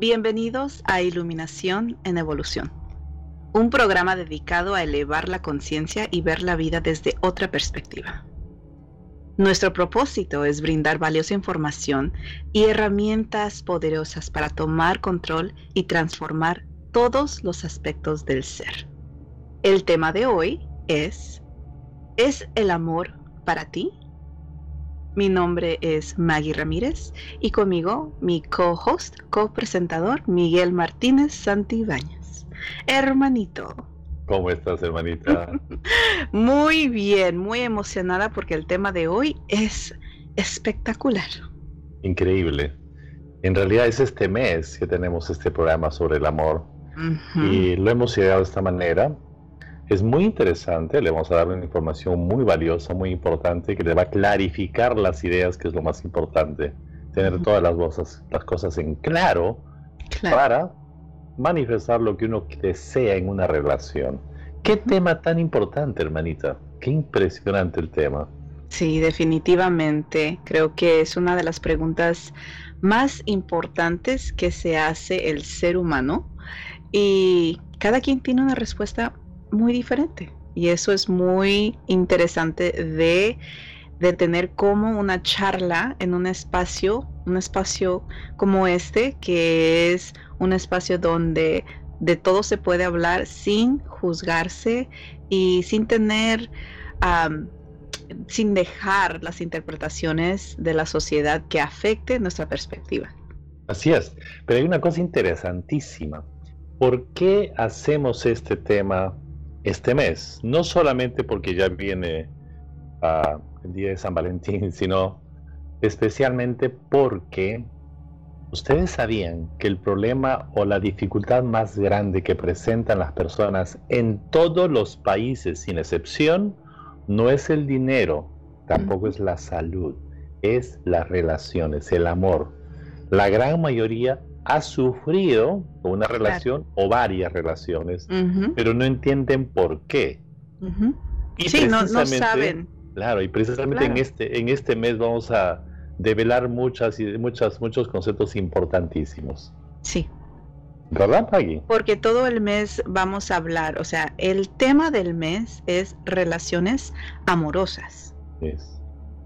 Bienvenidos a Iluminación en Evolución, un programa dedicado a elevar la conciencia y ver la vida desde otra perspectiva. Nuestro propósito es brindar valiosa información y herramientas poderosas para tomar control y transformar todos los aspectos del ser. El tema de hoy es ¿Es el amor para ti? Mi nombre es Maggie Ramírez y conmigo mi co-host, co-presentador Miguel Martínez Santibáñez. Hermanito. ¿Cómo estás, hermanita? muy bien, muy emocionada porque el tema de hoy es espectacular. Increíble. En realidad es este mes que tenemos este programa sobre el amor y lo hemos llegado de esta manera es muy interesante, le vamos a dar una información muy valiosa, muy importante, que le va a clarificar las ideas, que es lo más importante. Tener todas las cosas, las cosas en claro, para manifestar lo que uno desea en una relación. ¿Qué tema tan importante, hermanita? Qué impresionante el tema. Sí, definitivamente. Creo que es una de las preguntas más importantes que se hace el ser humano y cada quien tiene una respuesta muy diferente. Y eso es muy interesante de, de tener como una charla en un espacio, un espacio como este, que es un espacio donde de todo se puede hablar sin juzgarse y sin tener, sin dejar las interpretaciones de la sociedad que afecte nuestra perspectiva. Así es, pero hay una cosa interesantísima. ¿Por qué hacemos este tema este mes, no solamente porque ya viene ah, el día de San Valentín, sino especialmente porque ustedes sabían que el problema o la dificultad más grande que presentan las personas en todos los países, sin excepción, no es el dinero, tampoco es la salud, es las relaciones, el amor. La gran mayoría ha sufrido una relación o varias relaciones, pero no entienden por qué. y sí, no, saben. Claro, y precisamente en este en este mes vamos a develar muchas y muchas muchos conceptos importantísimos. Sí. ¿Verdad, Paggy? Porque todo el mes vamos a hablar, o sea, el tema del mes es relaciones amorosas. Es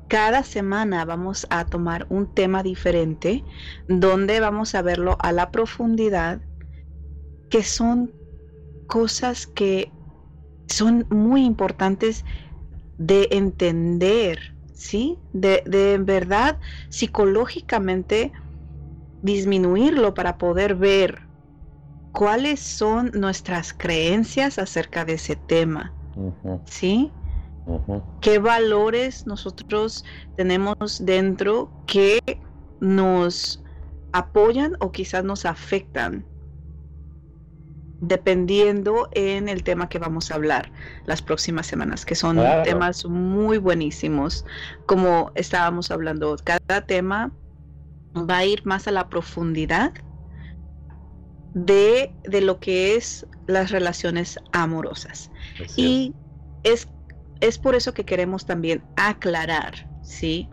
cada semana vamos a tomar un tema diferente donde vamos a verlo a la profundidad, que son cosas que son muy importantes de entender, ¿sí? De, de en verdad psicológicamente disminuirlo para poder ver cuáles son nuestras creencias acerca de ese tema, ¿sí? ¿Qué valores nosotros tenemos dentro que nos apoyan o quizás nos afectan? Dependiendo en el tema que vamos a hablar las próximas semanas, que son temas muy buenísimos. Como estábamos hablando, cada tema va a ir más a la profundidad de, de lo que es las relaciones amorosas. y es es por eso que queremos también aclarar, ¿sí?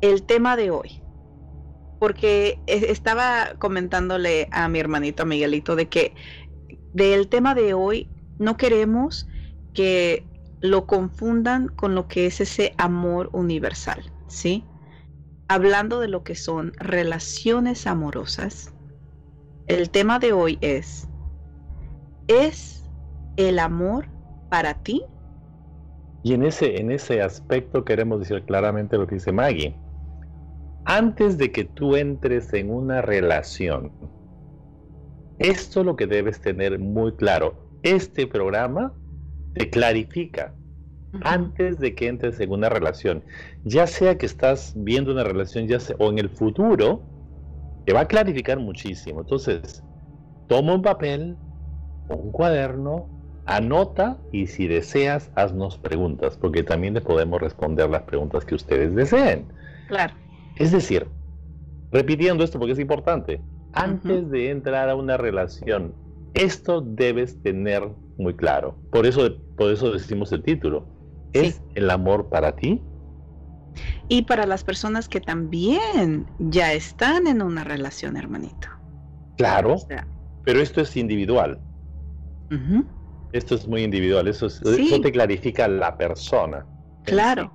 El tema de hoy. Porque e, estaba comentándole a mi hermanito Miguelito de que del tema de hoy no queremos que lo confundan con lo que es ese amor universal, ¿sí? Hablando de lo que son relaciones amorosas, el tema de hoy es, ¿es el amor para ti y en ese, en ese aspecto queremos decir claramente lo que dice Maggie. Antes de que tú entres en una relación, esto es lo que debes tener muy claro. Este programa te clarifica antes de que entres en una relación. Ya sea que estás viendo una relación ya sea, o en el futuro, te va a clarificar muchísimo. Entonces, toma un papel o un cuaderno Anota y si deseas, haznos preguntas, porque también le podemos responder las preguntas que ustedes deseen. Claro. Es decir, repitiendo esto porque es importante, antes de entrar a una relación, esto debes tener muy claro. Por eso, por eso decimos el título. ¿Es el amor para ti? Y para las personas que también ya están en una relación, hermanito. Claro, pero esto es individual. Esto es muy individual, eso, es, te clarifica la persona. Claro,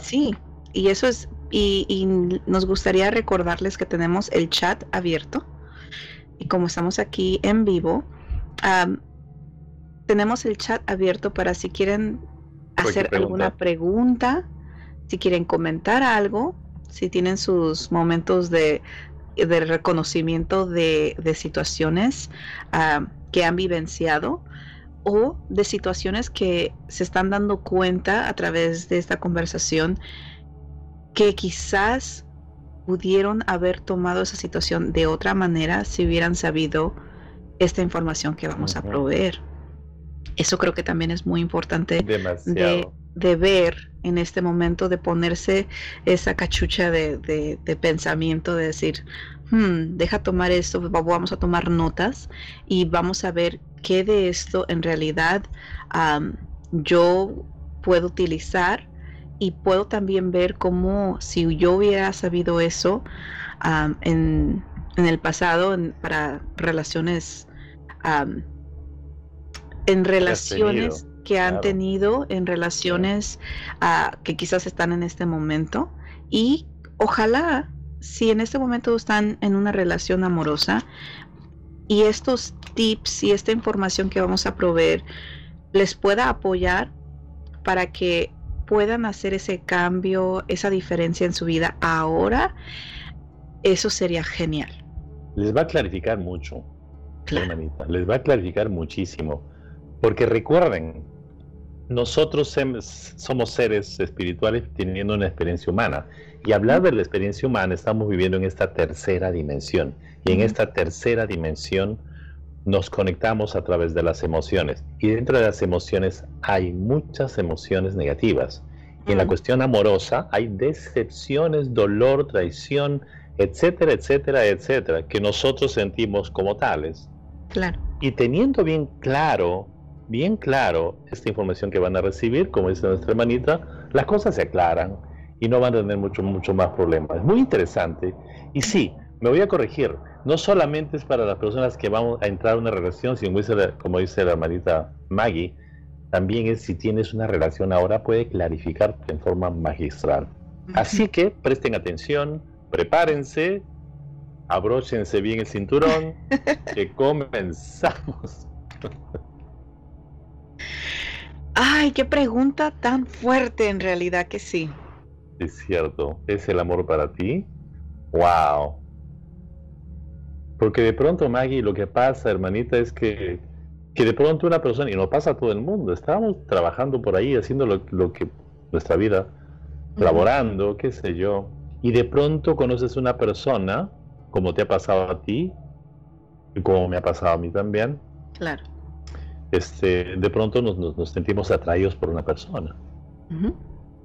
sí, y eso es, y, nos gustaría recordarles que tenemos el chat abierto, y como estamos aquí en vivo, tenemos el chat abierto para si quieren hacer alguna pregunta, si quieren comentar algo, si tienen sus momentos de, reconocimiento de, situaciones que han vivenciado o de situaciones que se están dando cuenta a través de esta conversación que quizás pudieron haber tomado esa situación de otra manera si hubieran sabido esta información que vamos a proveer. Eso creo que también es muy importante de, de, ver en este momento, de ponerse esa cachucha de, de pensamiento, de decir, hmm, deja tomar esto, vamos a tomar notas y vamos a ver qué de esto en realidad yo puedo utilizar y puedo también ver cómo si yo hubiera sabido eso en, el pasado para relaciones en relaciones que han tenido en relaciones ah, que quizás están en este momento y ojalá si en este momento están en una relación amorosa y estos tips y esta información que vamos a proveer les pueda apoyar para que puedan hacer ese cambio, esa diferencia en su vida ahora, eso sería genial. Les va a clarificar mucho, hermanita, les va a clarificar muchísimo, porque recuerden, nosotros somos seres espirituales teniendo una experiencia humana. Y hablar de la experiencia humana, estamos viviendo en esta tercera dimensión. Y en esta tercera dimensión nos conectamos a través de las emociones. Y dentro de las emociones hay muchas emociones negativas. Y en la cuestión amorosa hay decepciones, dolor, traición, etcétera, etcétera, etcétera, que nosotros sentimos como tales. Claro. Y teniendo bien claro bien claro esta información que van a recibir, como dice nuestra hermanita, las cosas se aclaran y no van a tener mucho, mucho más problemas. Es muy interesante. Y sí, me voy a corregir, no solamente es para las personas que vamos a entrar a una relación, sino como dice la hermanita Maggie, también es si tienes una relación ahora, puede clarificar en forma magistral. Así que presten atención, prepárense, abróchense bien el cinturón, que comenzamos. Ay, qué pregunta tan fuerte en realidad que sí. Es cierto, ¿es el amor para ti? ¡Wow! Porque de pronto, Maggie, lo que pasa, hermanita, es que, que de pronto una persona, y no pasa a todo el mundo, estábamos trabajando por ahí, haciendo lo, que nuestra vida, laborando, qué sé yo, y de pronto conoces una persona, como te ha pasado a ti, y como me ha pasado a mí también. Claro este, de pronto nos, sentimos atraídos por una persona.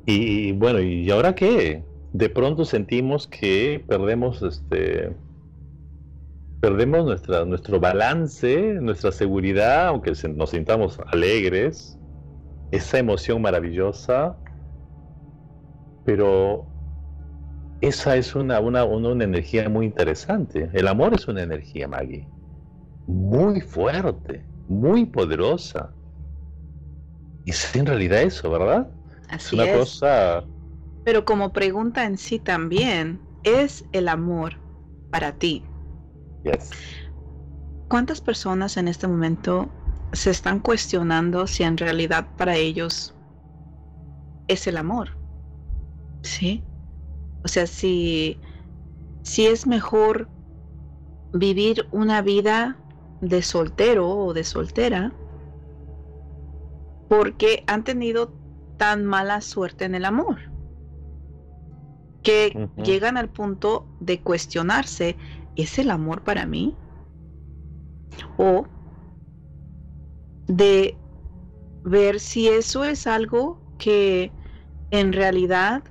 y, bueno, ¿y ahora qué? De pronto sentimos que perdemos este perdemos nuestra, nuestro balance, nuestra seguridad, aunque nos sintamos alegres, esa emoción maravillosa, pero esa es una, una, una, energía muy interesante. El amor es una energía, Maggie, muy fuerte muy poderosa. Y es en realidad eso, ¿verdad? Así es una cosa... Pero como pregunta en sí también, ¿es el amor para ti? Yes. ¿Cuántas personas en este momento se están cuestionando si en realidad para ellos es el amor? ¿Sí? O sea, si, si es mejor vivir una vida de soltero o de soltera porque han tenido tan mala suerte en el amor que llegan al punto de cuestionarse, ¿es el amor para mí? O de ver si eso es algo que en realidad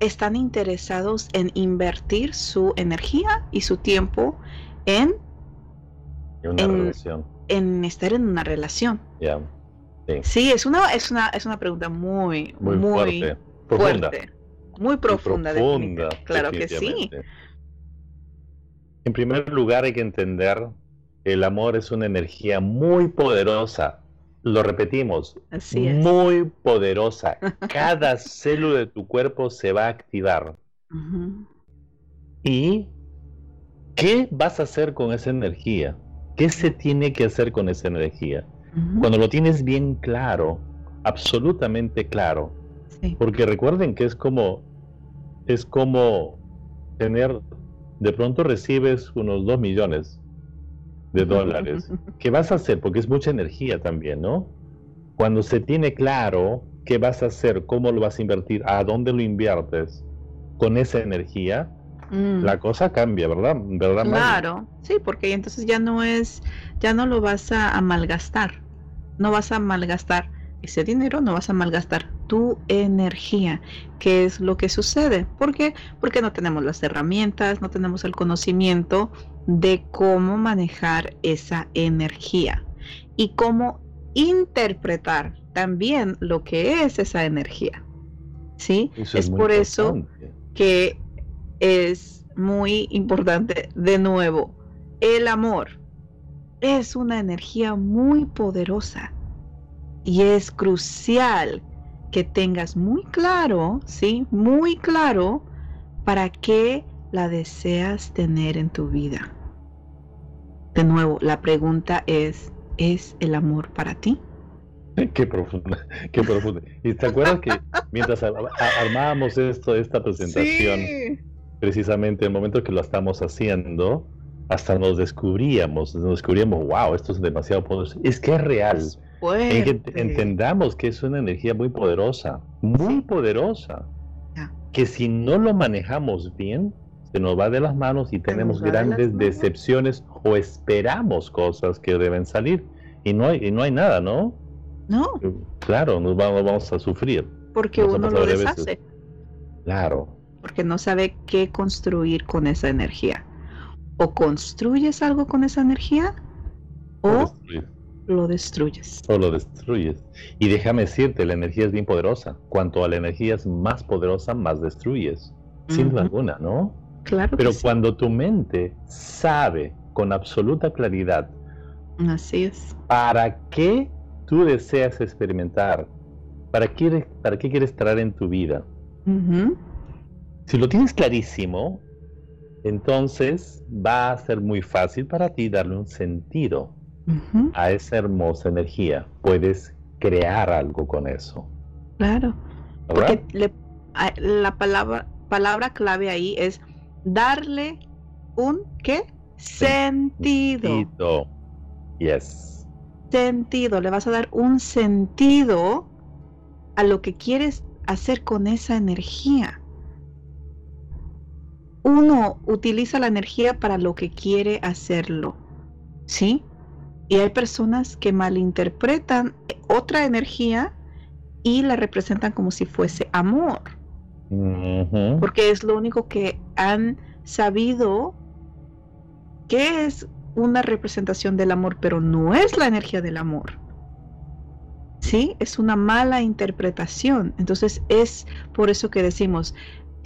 están interesados en invertir su energía y su tiempo en en, estar en una relación. Sí. es una, es una, es una pregunta muy, muy, fuerte, muy profunda, claro que sí. En primer lugar hay que entender el amor es una energía muy poderosa. Lo repetimos, Así es. muy poderosa. Cada célula de tu cuerpo se va a activar. Ujú. ¿Y qué vas a hacer con esa energía? ¿Qué se tiene que hacer con esa energía? Cuando lo tienes bien claro, absolutamente claro, Sí. porque recuerden que es como es como tener de pronto recibes unos 2 millones de dólares. ¿Qué vas a hacer? Porque es mucha energía también, ¿no? Cuando se tiene claro qué vas a hacer, cómo lo vas a invertir, a dónde lo inviertes con esa energía, Mm. la cosa cambia, ¿verdad? ¿Verdad? Claro, sí, porque entonces ya no es, ya no lo vas a, a malgastar, no vas a malgastar ese dinero, no vas a malgastar tu energía, que es lo que sucede. ¿Por qué? Porque no tenemos las herramientas, no tenemos el conocimiento de cómo manejar esa energía y cómo interpretar también lo que es esa energía. ¿Sí? Eso es por eso que es muy importante. De nuevo, el amor es una energía muy poderosa y es crucial que tengas muy claro, ¿sí? Muy claro para qué la deseas tener en tu vida. De nuevo, la pregunta es, ¿es el amor para ti? Qué profunda, qué profunda. ¿Y te acuerdas que mientras armábamos esto, esta presentación, precisamente en el momento que lo estamos haciendo, hasta nos descubríamos, nos descubríamos, wow, esto es demasiado poderoso. Es que es real. Que entendamos que es una energía muy poderosa, muy Sí. poderosa, que si no lo manejamos bien, se nos va de las manos y tenemos de grandes decepciones o esperamos cosas que deben salir y no hay, y no hay nada, ¿no? No, Claro, nos vamos, vamos a sufrir. porque Nos uno lo veces. deshace. Claro. Porque no sabe qué construir con esa energía. O construyes algo con esa energía O lo destruyes. o lo destruyes. Y déjame decirte, la energía es bien poderosa. Cuanto a la energía es más poderosa, más destruyes. Sin duda alguna, ¿no? Claro Pero que sí. cuando tu mente sabe con absoluta claridad Así es. para qué tú deseas experimentar, para qué, para qué quieres traer en tu vida. Si lo tienes clarísimo, entonces va a ser muy fácil para ti darle un sentido a esa hermosa energía. Puedes crear algo con eso. Claro. ¿verdad? Porque le- la palabra, palabra clave ahí es darle un ¿qué? Sentido. Sentido. Yes. Sentido. Le vas a dar un sentido a lo que quieres hacer con esa energía. Uno utiliza la energía para lo que quiere hacerlo. ¿Sí? Y hay personas que malinterpretan otra energía y la representan como si fuese amor. Porque es lo único que han sabido que es una representación del amor, pero no es la energía del amor. Sí, es una mala interpretación. Entonces es por eso que decimos,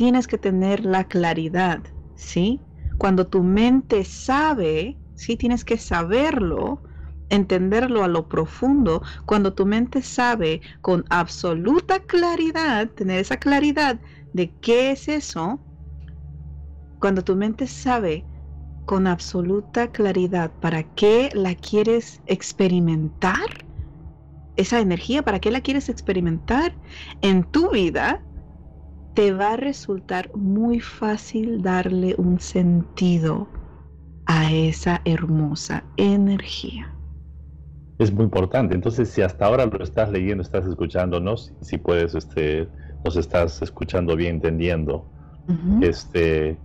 tienes que tener la claridad, ¿sí? Cuando tu mente sabe, sí, tienes que saberlo, entenderlo a lo profundo. Cuando tu mente sabe con absoluta claridad, tener esa claridad de qué es eso, cuando tu mente sabe con absoluta claridad para qué la quieres experimentar, esa energía, para qué la quieres experimentar en tu vida, te va a resultar muy fácil darle un sentido a esa hermosa energía. Es muy importante. Entonces, si hasta ahora lo estás leyendo, estás escuchándonos, si puedes, este, nos estás escuchando bien, entendiendo, este,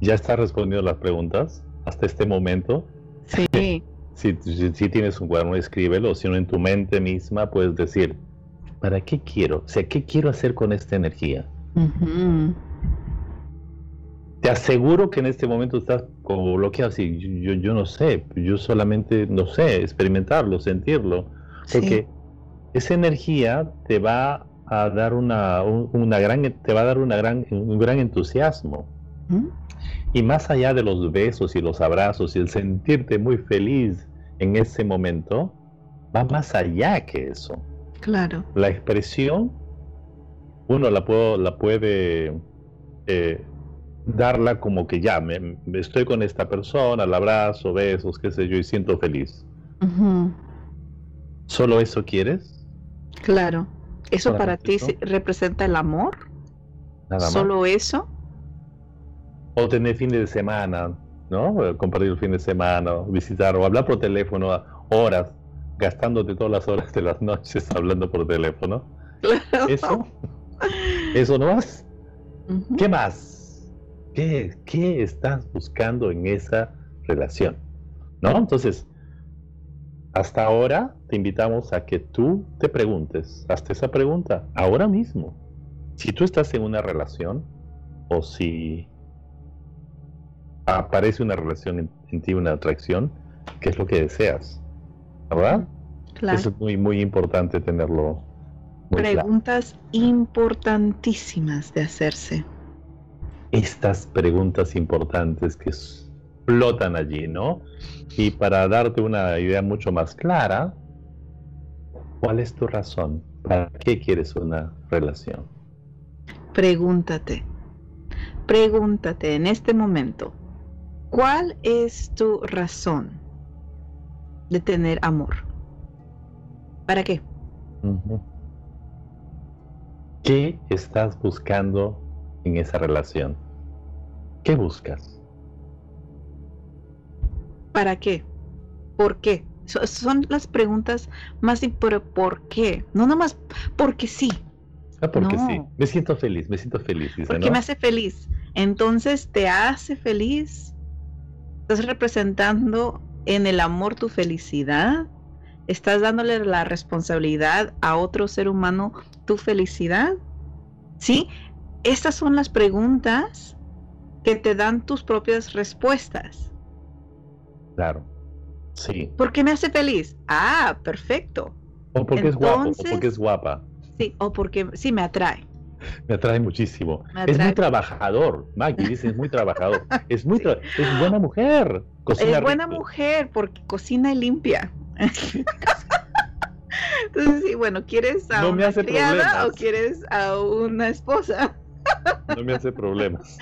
ya estás respondiendo las preguntas hasta este momento. Sí, Si, si- si tienes un cuaderno, escríbelo. Si no, en tu mente misma puedes decir, ¿para qué quiero? O sea, ¿qué quiero hacer con esta energía? Te aseguro que en este momento estás como bloqueado así. Yo, yo, yo no sé, yo solamente, no sé, experimentarlo, sentirlo. Porque Sí. esa energía te va a dar una, un- una gran, te va a dar una gran, un gran entusiasmo. Ujú. Y más allá de los besos y los abrazos y el sentirte muy feliz en ese momento, va más allá que eso. Claro. La expresión, uno la, puedo, la puede eh, darla como que ya, me, estoy con esta persona, la abrazo, besos, qué sé yo, y siento feliz. ¿Solo eso quieres? Claro. ¿Eso para ti representa el amor? Nada ¿Solo eso? O tener fin de semana, ¿no? Compartir el fin de semana, visitar o hablar por teléfono horas, gastándote todas las horas de las noches hablando por teléfono. ¿Eso? ¿Eso no más? ¿Qué más? ¿Qué, ¿Qué estás buscando en esa relación? ¿No? Entonces, hasta ahora te invitamos a que tú te preguntes, hasta esa pregunta, ahora mismo. Si tú estás en una relación o si aparece una relación en, ti, una atracción, ¿qué es lo que deseas? ¿Verdad? Claro. Eso es muy, muy importante tenerlo. Preguntas importantísimas de hacerse. Estas preguntas importantes que explotan allí, ¿no? Y para darte una idea mucho más clara, ¿cuál es tu razón? ¿Para qué quieres una relación? Pregúntate, pregúntate en este momento, ¿cuál es tu razón de tener amor? ¿Para qué? ¿Qué estás buscando en esa relación? ¿Qué buscas? ¿Para qué? ¿Por qué? son las preguntas más importantes. ¿Por qué? No nomás porque sí. Ah, porque sí. Me siento feliz, me siento feliz. porque me hace feliz. Entonces, ¿te hace feliz? ¿Estás representando en el amor tu felicidad? ¿Estás dándole la responsabilidad a otro ser humano tu felicidad? ¿Sí? Estas son las preguntas que te dan tus propias respuestas. Claro. Sí. ¿Por qué me hace feliz? Ah, perfecto. O porque es guapo, o porque es guapa. Sí, o porque sí me atrae. Me atrae muchísimo. Es muy trabajador. Maggie dice, es muy trabajador. Es muy es buena mujer. es buena mujer porque cocina y limpia. Entonces, sí, bueno, ¿quieres a una criada o quieres a una esposa? No me hace problemas.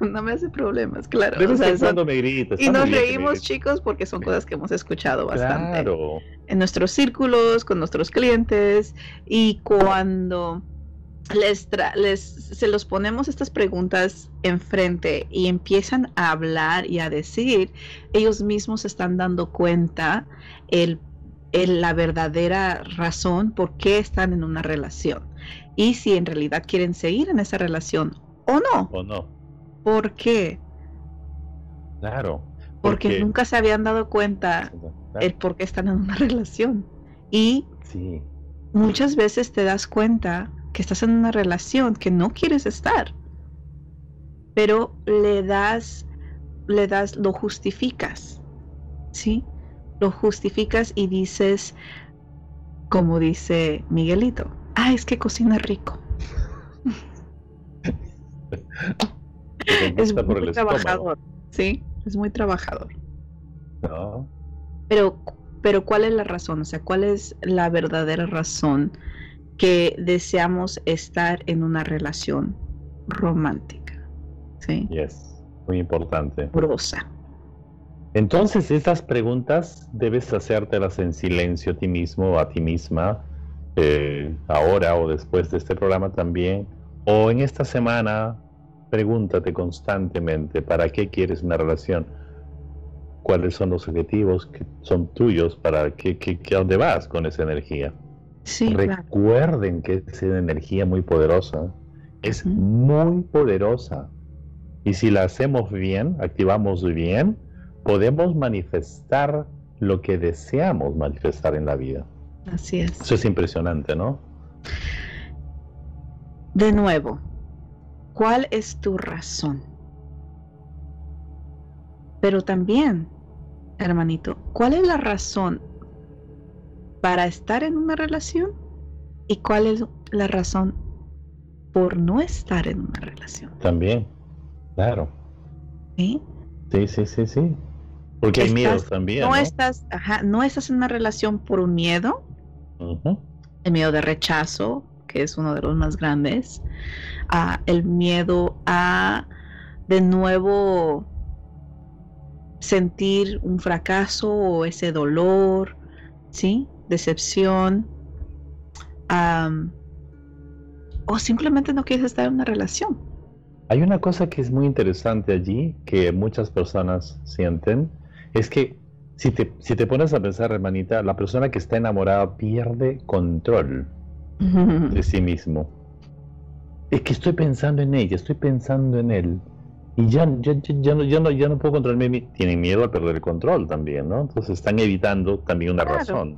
No me hace problemas, claro. me Y nos reímos, chicos, porque son cosas que hemos escuchado bastante. En nuestros círculos, con nuestros clientes. Y cuando les, les se los ponemos estas preguntas enfrente y empiezan a hablar y a decir, ellos mismos están dando cuenta el, el, la verdadera razón por qué están en una relación y si en realidad quieren seguir en esa relación o no. O no. ¿Por qué? Claro. Porque, nunca se habían dado cuenta el por qué están en una relación. Y sí. muchas veces te das cuenta que estás en una relación que no quieres estar. Pero le das, le das, lo justificas. ¿Sí? Lo justificas y dices, como dice Miguelito, ah, es que cocina rico. es muy trabajador, sí, es muy trabajador. No. Pero, pero ¿cuál es la razón? O sea, ¿cuál es la verdadera razón que deseamos estar en una relación romántica? Sí. Yes, muy importante. Rosa. Entonces, estas preguntas debes hacértelas en silencio a ti mismo o a ti misma eh, ahora o después de este programa también, o en esta semana, pregúntate constantemente para qué quieres una relación, cuáles son los objetivos que son tuyos, para qué, qué, a dónde vas con esa energía. Recuerden que es una energía muy poderosa, es muy poderosa. Y si la hacemos bien, activamos bien, podemos manifestar lo que deseamos manifestar en la vida. Así es. Eso es impresionante, ¿no? De nuevo, ¿cuál es tu razón? Pero también, hermanito, ¿cuál es la razón para estar en una relación? ¿Y cuál es la razón por no estar en una relación? También, claro. ¿Sí? Sí, sí, sí, sí. Porque hay miedo también. No, Estás, ajá, no estás en una relación por un miedo. El miedo de rechazo, que es uno de los más grandes. Ah, el miedo a de nuevo sentir un fracaso o ese dolor, ¿sí? Decepción. o simplemente no quieres estar en una relación. Hay una cosa que es muy interesante allí, que muchas personas sienten, es que si te, si te pones a pensar, hermanita, la persona que está enamorada pierde control de sí mismo. Es que estoy pensando en ella, estoy pensando en él. Y ya, ya, ya, no, ya, no, ya no puedo controlarme. Tienen miedo a perder el control también, ¿no? Entonces están evitando también una razón.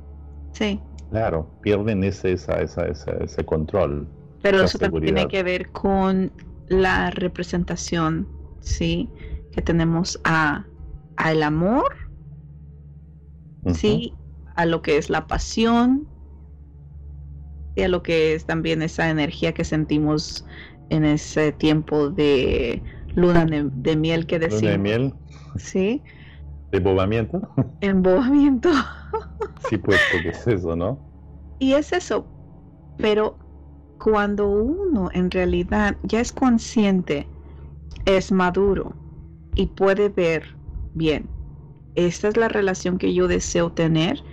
Sí. Claro, pierden ese, esa, esa, ese control. Pero eso también tiene que ver con la representación, ¿sí? Que tenemos a, al amor, ¿sí? A lo que es la pasión y a lo que es también esa energía que sentimos en ese tiempo de luna de, miel que decimos. Luna de miel. Sí. Embobamiento. Embobamiento. sí, pues, porque es eso, ¿no? Y es eso. Pero cuando uno en realidad ya es consciente, es maduro y puede ver bien, esta es la relación que yo deseo tener,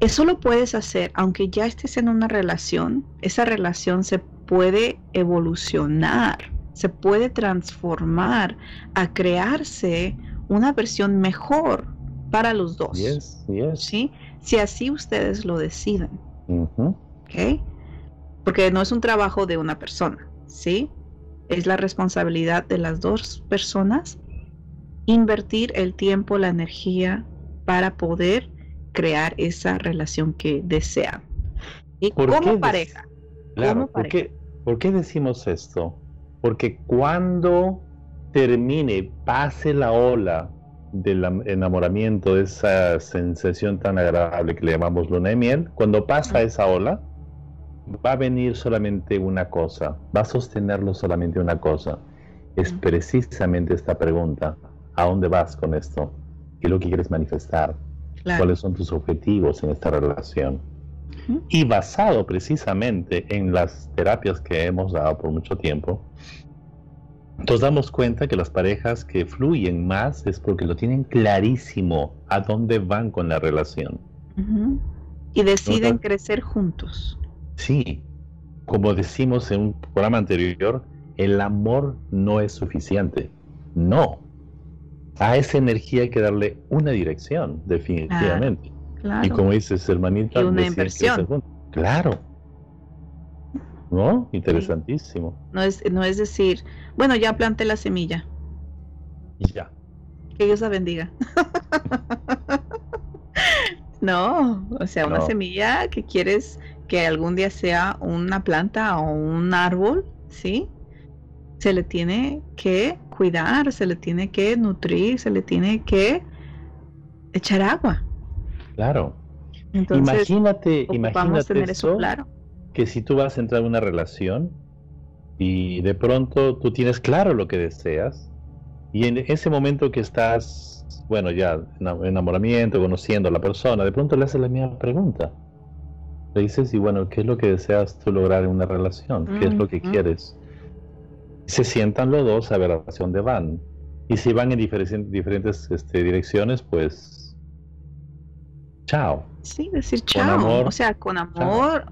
eso lo puedes hacer aunque ya estés en una relación, esa relación se puede evolucionar se puede transformar a crearse una versión mejor para los dos. ¿sí? Si así ustedes lo deciden. Porque no es un trabajo de una persona, ¿sí? Es la responsabilidad de las dos personas invertir el tiempo, la energía para poder crear esa relación que desean. Y como pareja. Claro, ¿por qué decimos esto? Porque cuando termine, pase la ola del enamoramiento, esa sensación tan agradable que le llamamos luna de miel, cuando pasa esa ola, va a venir solamente una cosa, va a sostenerlo solamente una cosa. Es precisamente esta pregunta, ¿a dónde vas con esto? ¿Qué es lo que quieres manifestar? ¿Cuáles son tus objetivos en esta relación? Y basado precisamente en las terapias que hemos dado por mucho tiempo, nos damos cuenta que las parejas que fluyen más es porque lo tienen clarísimo a dónde van con la relación. Y deciden crecer juntos. Sí, como decimos en un programa anterior, el amor no es suficiente. No. A esa energía hay que darle una dirección, definitivamente. Y como dices, hermanita, una inversión. Claro. ¿No? Interesantísimo. No es, no es decir, bueno, ya planté la semilla. Y ya. Que Dios la bendiga. no, o sea, una semilla que quieres que algún día sea una planta o un árbol, ¿sí? Se le tiene que cuidar, se le tiene que nutrir, se le tiene que echar agua. Claro. imagínate, imagínate eso, claro. que si tú vas a entrar en una relación y de pronto tú tienes claro lo que deseas y en ese momento que estás, bueno, ya enamoramiento, conociendo a la persona, de pronto le haces la misma pregunta. Le dices, y bueno, ¿qué es lo que deseas tú lograr en una relación? ¿Qué es lo que quieres? Se sientan los dos a ver hacia dónde van. Y si van en diferentes, diferentes este, direcciones, pues chao. Sí, decir chao. o sea, con amor,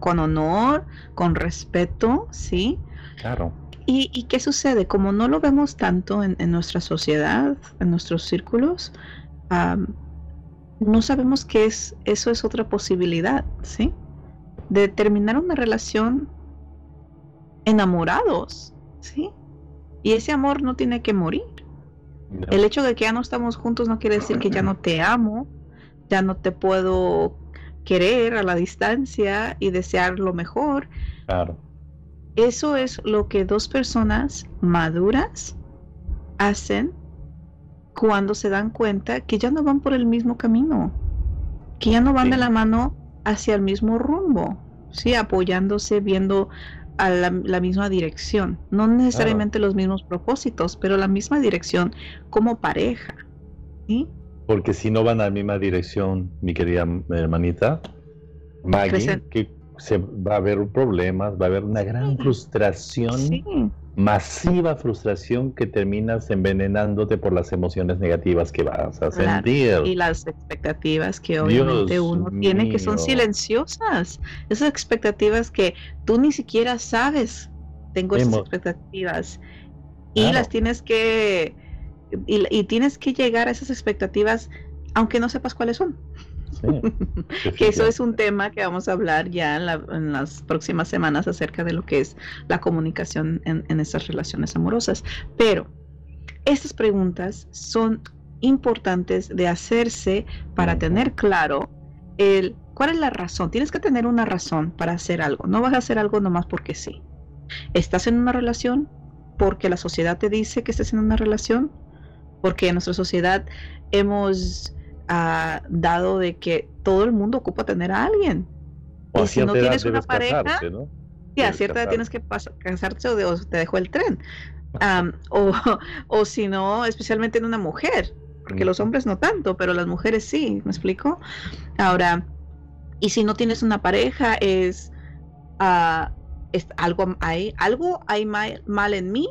con honor, con respeto, ¿sí? Claro. ¿Y, qué sucede? Como no lo vemos tanto en, nuestra sociedad, en nuestros círculos, no sabemos que es, eso es otra posibilidad, ¿sí? De terminar una relación enamorados, ¿sí? Y ese amor no tiene que morir. El hecho de que ya no estamos juntos no quiere decir que ya no te amo, ya no te puedo querer a la distancia y desear lo mejor. Claro. Eso es lo que dos personas maduras hacen cuando se dan cuenta que ya no van por el mismo camino, que ya no van de la mano hacia el mismo rumbo, sí, apoyándose, viendo a la, misma dirección. No necesariamente los mismos propósitos, pero la misma dirección como pareja. ¿sí? Porque si no van a la misma dirección, mi querida hermanita, Maggie, que se va a haber problemas, va a haber una gran frustración, masiva frustración que terminas envenenándote por las emociones negativas que vas a sentir. Y las expectativas que obviamente uno tiene que son silenciosas. Esas expectativas que tú ni siquiera sabes. Tengo esas expectativas. Y las tienes que. y tienes que llegar a esas expectativas aunque no sepas cuáles son. que eso es un tema que vamos a hablar ya en, las próximas semanas acerca de lo que es la comunicación en, en estas relaciones amorosas. Pero estas preguntas son importantes de hacerse para tener claro el cuál es la razón. Tienes que tener una razón para hacer algo. No vas a hacer algo nomás porque sí. ¿Estás en una relación porque la sociedad te dice que estés en una relación? Porque en nuestra sociedad hemos ha dado de que todo el mundo ocupa tener a alguien. y si no tienes una pareja, sí, a cierta edad tienes que casarte o, te dejó el tren. o, o si no, especialmente en una mujer, porque los hombres no tanto, pero las mujeres sí, ¿me explico? Ahora, y si no tienes una pareja, es, uh, es algo hay algo hay mal, mal en mí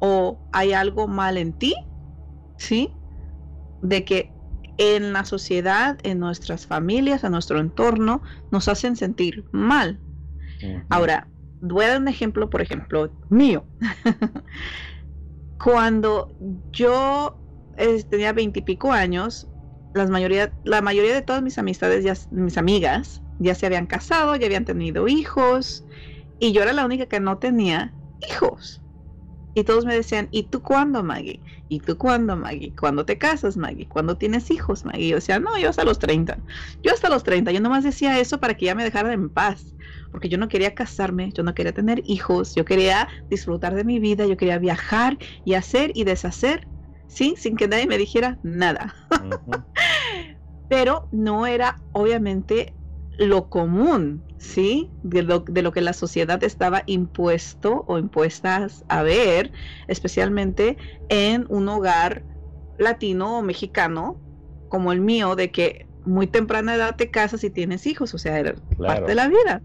o hay algo mal en ti, ¿sí? De que en la sociedad, en nuestras familias, en nuestro entorno, nos hacen sentir mal. Ahora, voy a dar un ejemplo, por ejemplo, mío. Cuando yo tenía veintipico años, las mayoría, la mayoría de todas mis amistades, ya, mis amigas, ya se habían casado, ya habían tenido hijos, y yo era la única que no tenía hijos. Y todos me decían, ¿y tú cuándo, Maggie? ¿Y tú cuándo, Maggie? ¿Cuándo te casas, Maggie? ¿Cuándo tienes hijos, Maggie? Yo decía, no, yo hasta los 30. Yo hasta los 30. Yo nomás decía eso para que ya me dejaran en paz. Porque yo no quería casarme, yo no quería tener hijos, yo quería disfrutar de mi vida, yo quería viajar y hacer y deshacer, ¿sí? Sin que nadie me dijera nada. Pero no era, obviamente, lo común, ¿sí? De lo, de lo, que la sociedad estaba impuesto o impuestas a ver, especialmente en un hogar latino o mexicano como el mío, de que muy temprana edad te casas y tienes hijos, o sea, era parte de la vida.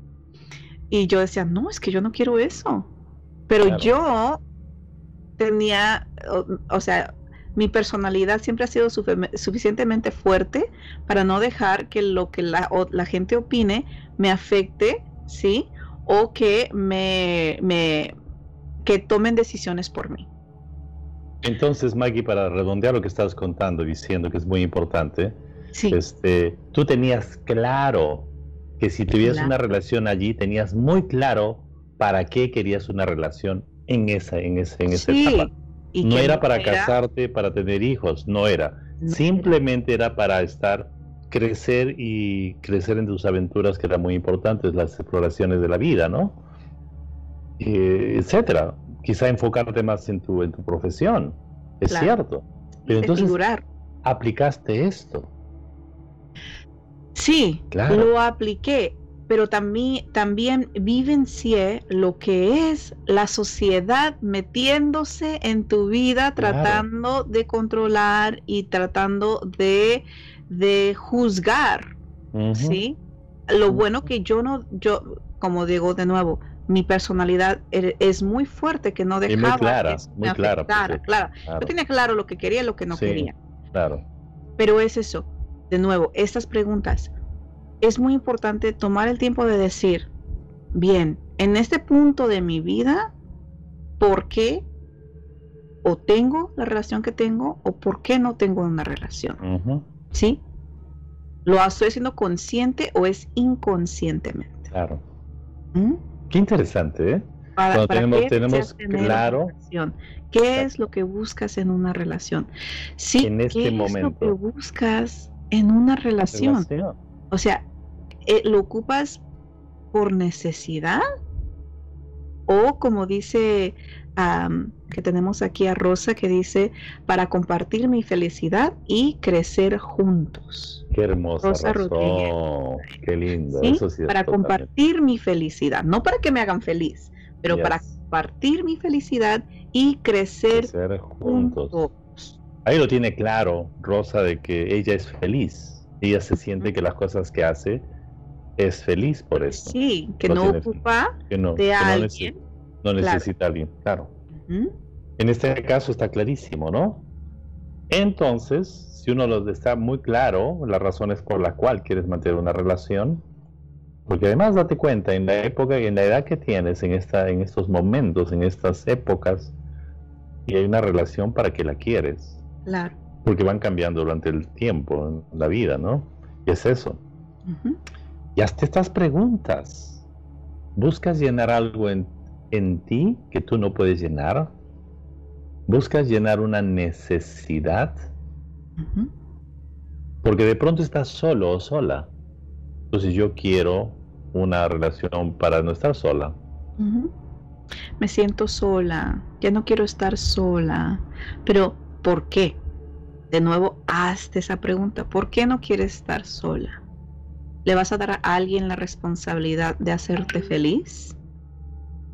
Y yo decía, no, es que yo no quiero eso. Pero yo tenía, o sea, mi personalidad siempre ha sido suficientemente fuerte para no dejar que lo que la, la gente opine me afecte, ¿sí? O que me, me que tomen decisiones por mí. Entonces, Maggie, para redondear lo que estás contando, diciendo que es muy importante, este, tú tenías claro que si tuvieras una relación allí, tenías muy claro para qué querías una relación en esa, en ese, en esa etapa no era para casarte, para tener hijos, no era. Simplemente era. para estar, crecer y crecer en tus aventuras que eran muy importantes, las exploraciones de la vida, ¿no? Eh, etcétera. Quizá enfocarte más en tu, en tu profesión, es cierto. Pero entonces aplicaste esto. Sí, lo apliqué pero también, también vivencié lo que es la sociedad metiéndose en tu vida, tratando de controlar y tratando de, de juzgar, ¿sí? Lo bueno que yo no, yo, como digo de nuevo, mi personalidad er, es muy fuerte que no dejaba muy clara, muy clara, claro. Yo tenía claro lo que quería y lo que no quería. Claro. Pero es eso, de nuevo, estas preguntas es muy importante tomar el tiempo de decir, bien, en este punto de mi vida, ¿por qué o tengo la relación que tengo o por qué no tengo una relación? ¿Sí? ¿Lo estoy haciendo consciente o es inconscientemente? Claro. ¿Mm? Qué interesante, ¿eh? Para, tenemos, tenemos claro qué es lo que buscas en una relación. Sí, en este ¿qué momento. es lo que buscas en una relación? O sea, eh, ¿lo ocupas por necesidad? O como dice que tenemos aquí a Rosa que dice, para compartir mi felicidad y crecer juntos. Qué hermosa Rosa Qué lindo. para compartir mi felicidad, no para que me hagan feliz, pero para compartir mi felicidad y crecer, juntos. Ahí lo tiene claro Rosa de que ella es feliz. Ella se siente que las cosas que hace es feliz por eso. Sí, que no, ocupa de alguien no necesita alguien, claro. En este caso está clarísimo, ¿no? Entonces, si uno lo está muy claro, las razones por las cuales quieres mantener una relación, porque además date cuenta, en la época y en la edad que tienes, en, esta, en estos momentos, en estas épocas, y hay una relación para que la quieres. Claro. Porque van cambiando durante el tiempo, en la vida, ¿no? Y es eso. Y hasta estas preguntas. ¿Buscas llenar algo en en ti que tú no puedes llenar? ¿Buscas llenar una necesidad? Porque de pronto estás solo o sola. Entonces yo quiero una relación para no estar sola. Me siento sola, ya no quiero estar sola. Pero, ¿por qué? De nuevo, hazte esa pregunta. ¿Por qué no quieres estar sola? ¿Le vas a dar a alguien la responsabilidad de hacerte feliz?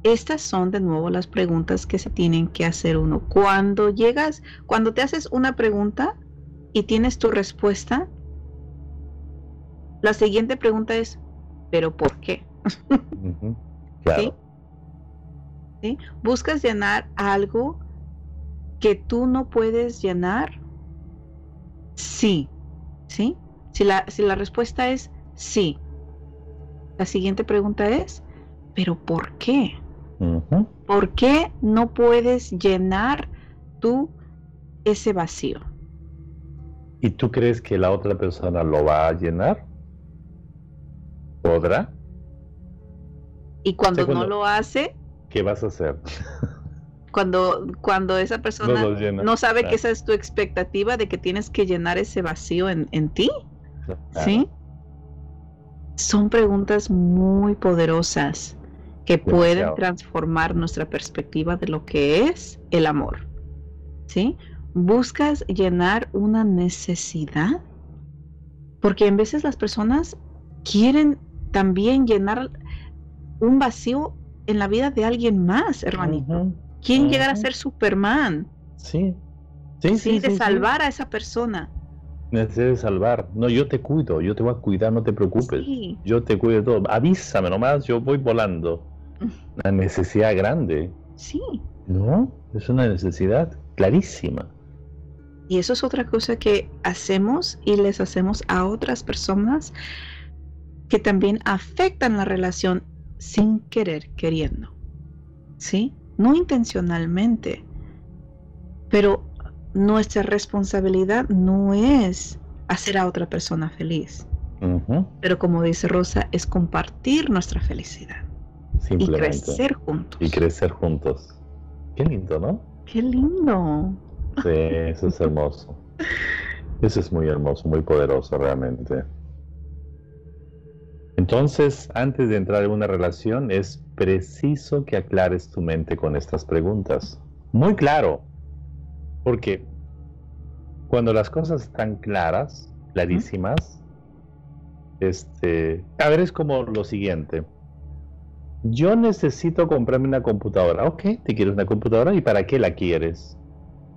Estas son de nuevo las preguntas que se tienen que hacer uno. Cuando llegas, cuando te haces una pregunta y tienes tu respuesta, la siguiente pregunta es, ¿pero por qué? ¿Sí? ¿Buscas llenar algo que tú no puedes llenar? Sí. ¿Sí? Si la, si la respuesta es sí, la siguiente pregunta es, ¿pero por qué? ¿Por qué no puedes llenar tú ese vacío? ¿Y tú crees que la otra persona lo va a llenar? ¿Podrá? Y cuando no lo hace, ¿qué vas a hacer? Cuando, cuando esa persona no, sabe que esa es tu expectativa de que tienes que llenar ese vacío en, ti, ¿sí? Son preguntas muy poderosas que pueden transformar nuestra perspectiva de lo que es el amor. ¿Sí? Buscas llenar una necesidad. Porque en veces las personas quieren también llenar un vacío en la vida de alguien más, hermanito. Quieren llegar a ser Superman. Sí. Sí, sí, de salvar a esa persona. Necesitas salvar. No, yo te cuido, yo te voy a cuidar, no te preocupes. Yo te cuido de todo. Avísame nomás, yo voy volando. Una necesidad grande. Sí. No, es una necesidad clarísima. Y eso es otra cosa que hacemos y les hacemos a otras personas que también afectan la relación sin querer, queriendo. ¿Sí? No intencionalmente. Pero nuestra responsabilidad no es hacer a otra persona feliz. Pero como dice Rosa, es compartir nuestra felicidad. Y crecer juntos. Y crecer juntos. Qué lindo, ¿no? Qué lindo. Sí, eso es hermoso. Eso es muy hermoso, muy poderoso realmente. Entonces, antes de entrar en una relación, es preciso que aclares tu mente con estas preguntas. Muy claro. Porque cuando las cosas están claras, clarísimas, este, a ver, es como lo siguiente yo necesito comprarme una computadora. Ok, te quieres una computadora y ¿para qué la quieres?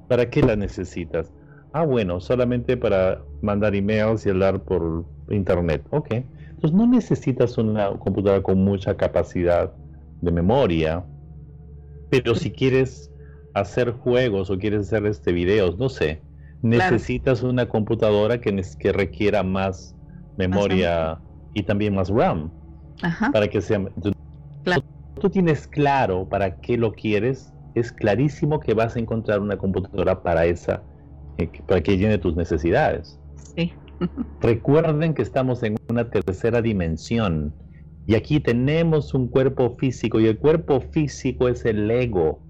¿Para qué la necesitas? Ah, bueno, solamente para mandar emails y hablar por internet. Ok. Entonces no necesitas una computadora con mucha capacidad de memoria. Pero si quieres hacer juegos o quieres hacer este videos, no sé, necesitas una computadora que, que requiera más memoria y también más RAM. Ajá. Para que sea tú tienes claro para qué lo quieres, es clarísimo que vas a encontrar una computadora para esa, eh, para que llene tus necesidades. Sí. Recuerden que estamos en una tercera dimensión y aquí tenemos un cuerpo físico y el cuerpo físico es el ego.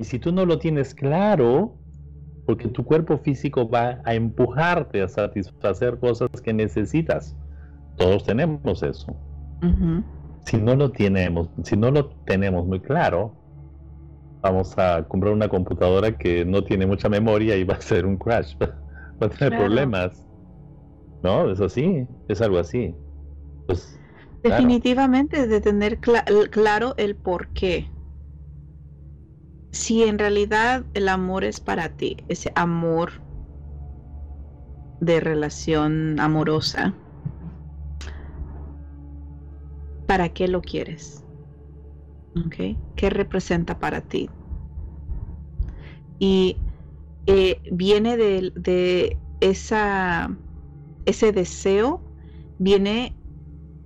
Y si tú no lo tienes claro, porque tu cuerpo físico va a empujarte a satisfacer cosas que necesitas. Todos tenemos eso. si no lo tenemos, si no lo tenemos muy claro, vamos a comprar una computadora que no tiene mucha memoria y va a ser un crash, va a tener problemas. No, es así, es algo así. Pues, Definitivamente de tener claro el por qué. Si en realidad el amor es para ti, ese amor de relación amorosa, ¿para qué lo quieres? ¿Qué representa para ti? Y eh, viene de, de, esa, ese deseo, viene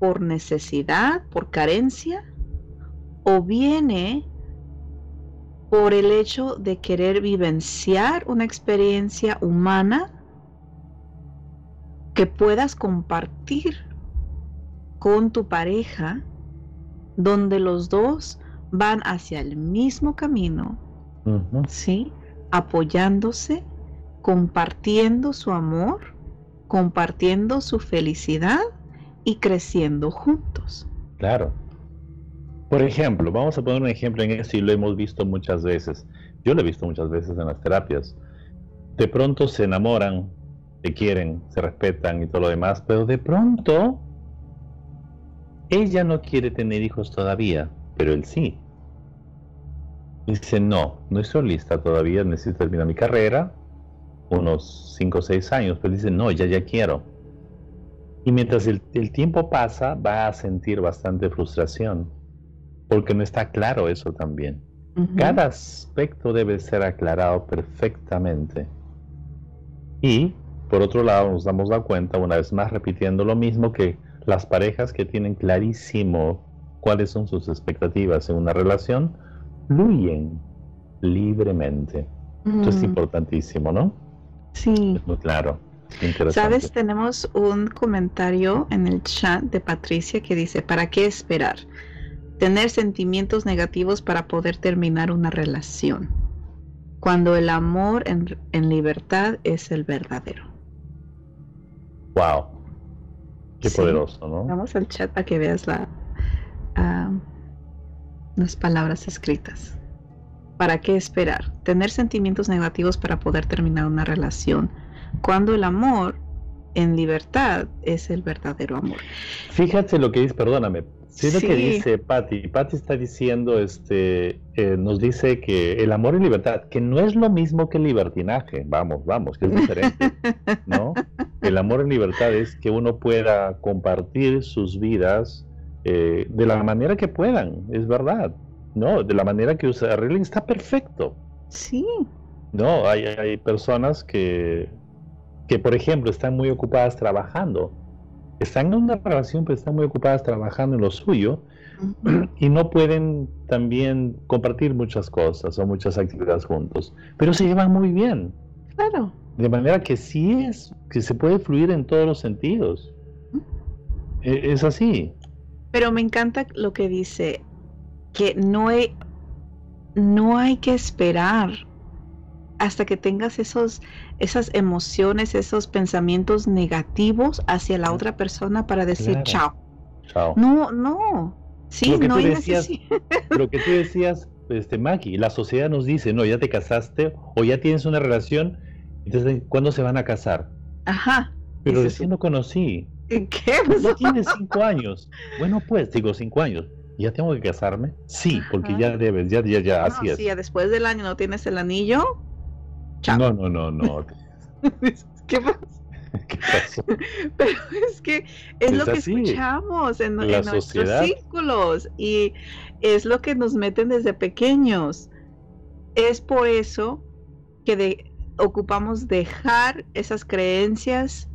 por necesidad, por carencia, o viene por el hecho de querer vivenciar una experiencia humana que puedas compartir con tu pareja, donde los dos van hacia el mismo camino, ¿sí? Apoyándose, compartiendo su amor, compartiendo su felicidad y creciendo juntos. Claro. Por ejemplo, vamos a poner un ejemplo en esto y lo hemos visto muchas veces. Yo lo he visto muchas veces en las terapias. De pronto se enamoran, se quieren, se respetan y todo lo demás, pero de pronto ella no quiere tener hijos todavía, pero él sí. Dice, no, no estoy lista todavía, necesito terminar mi carrera, unos 5 o 6 años, pero dice, no, ya, ya quiero. Y mientras el, tiempo pasa, va a sentir bastante frustración, porque no está claro eso también. Cada aspecto debe ser aclarado perfectamente. Y, por otro lado, nos damos la cuenta, una vez más repitiendo lo mismo, que las parejas que tienen clarísimo cuáles son sus expectativas en una relación, fluyen libremente. Esto es importantísimo, ¿no? Sí. Es muy claro. Sabes, tenemos un comentario en el chat de Patricia que dice, ¿para qué esperar? Tener sentimientos negativos para poder terminar una relación, cuando el amor en, libertad es el verdadero. Wow, qué poderoso, ¿no? Vamos al chat para que veas la, ah, las palabras escritas. ¿Para qué esperar? Tener sentimientos negativos para poder terminar una relación cuando el amor en libertad es el verdadero amor. Fíjate lo que dice, perdóname, sí, lo que dice Patti. Patti está diciendo, este, eh, nos dice que el amor en libertad, que no es lo mismo que el libertinaje, vamos, vamos, que es diferente, ¿no? El amor en libertad es que uno pueda compartir sus vidas eh, de la manera que puedan, es verdad, ¿no? De la manera que se arreglen, está perfecto. Sí. No, hay, hay personas que que por ejemplo están muy ocupadas trabajando. Están en una relación, pero están muy ocupadas trabajando en lo suyo y no pueden también compartir muchas cosas o muchas actividades juntos, pero se llevan muy bien. Claro. De manera que sí es, que se puede fluir en todos los sentidos. E, es así. Pero me encanta lo que dice, que no hay, no hay que esperar hasta que tengas esos, esas emociones, esos pensamientos negativos hacia la otra persona para decir chao. Chao. No, no. Sí, no hay necesidad. Lo que tú decías, este, Maki, la sociedad nos dice, no, ya te casaste o ya tienes una relación, entonces, ¿cuándo se van a casar? Ajá. Pero recién lo conocí. ¿Qué? Ya tienes cinco años. Bueno, pues, digo, cinco años. ¿Ya tengo que casarme? Sí, porque ya debes, ya, ya, ya, así es. Sí, después del año no tienes el anillo, no, no, no, no. ¿Qué pasa? ¿Qué pasó? Pero es que es, lo que escuchamos en, nuestros círculos y es lo que nos meten desde pequeños. Es por eso que ocupamos dejar esas creencias,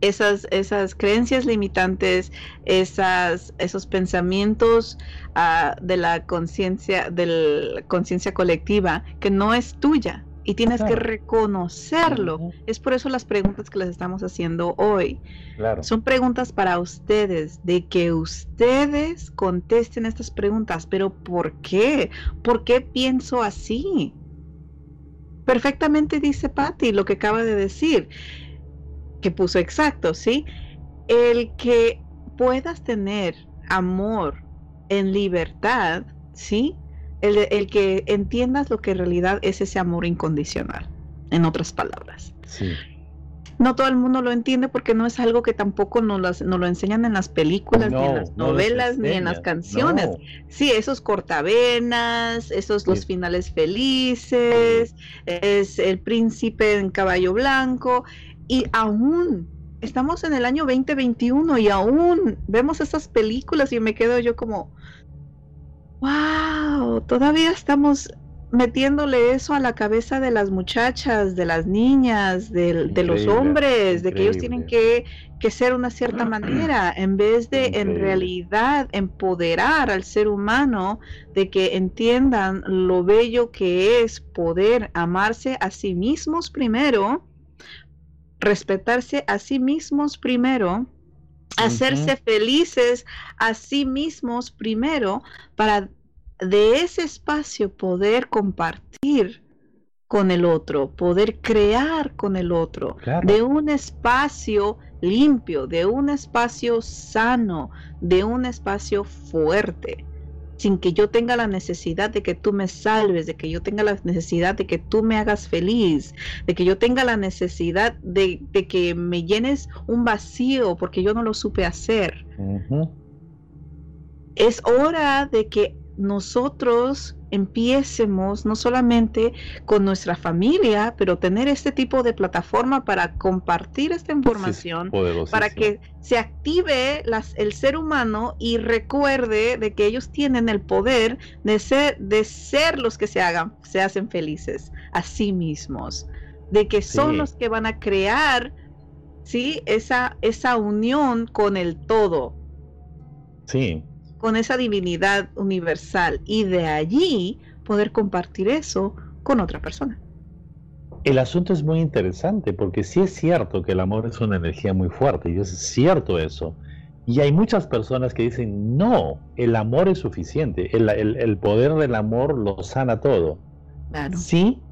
esas, esas creencias limitantes, esas, esos pensamientos ah, de la conciencia, de la conciencia colectiva que no es tuya y tienes que reconocerlo. Es por eso las preguntas que les estamos haciendo hoy. Son preguntas para ustedes, de que ustedes contesten estas preguntas. Pero ¿por qué? ¿Por qué pienso así? Perfectamente dice Patty lo que acaba de decir, que puso exacto, ¿sí? El que puedas tener amor en libertad, ¿sí? El, el, que entiendas lo que en realidad es ese amor incondicional, en otras palabras. Sí. No todo el mundo lo entiende porque no es algo que tampoco nos, las, nos lo enseñan en las películas, ni en las novelas, ni en las canciones. No. Sí, esos cortavenas, esos los finales felices, es el príncipe en caballo blanco, y aún estamos en el año 2021 y aún vemos esas películas y me quedo yo como, wow, todavía estamos metiéndole eso a la cabeza de las muchachas, de las niñas, de, de los hombres, de que ellos tienen que, que, ser una cierta manera, en vez de increíble. en realidad empoderar al ser humano, de que entiendan lo bello que es poder amarse a sí mismos primero, respetarse a sí mismos primero, hacerse uh -huh. felices a sí mismos primero para de ese espacio poder compartir con el otro, poder crear con el otro, claro. de un espacio limpio, de un espacio sano, de un espacio fuerte, sin que yo tenga la necesidad de que tú me salves, de que yo tenga la necesidad de que tú me hagas feliz, de que yo tenga la necesidad de, de que me llenes un vacío porque yo no lo supe hacer. Uh -huh. Es hora de que nosotros empiecemos no solamente con nuestra familia, pero tener este tipo de plataforma para compartir esta información, para que se active las, el ser humano y recuerde de que ellos tienen el poder de ser, de ser los que se hagan, se hacen felices a sí mismos, de que son sí. los que van a crear ¿sí? esa, esa unión con el todo. Sí, con esa divinidad universal y de allí poder compartir eso con otra persona. El asunto es muy interesante porque sí es cierto que el amor es una energía muy fuerte y es cierto eso. Y hay muchas personas que dicen, no, el amor es suficiente, el, el, el poder del amor lo sana todo. Claro. Sí,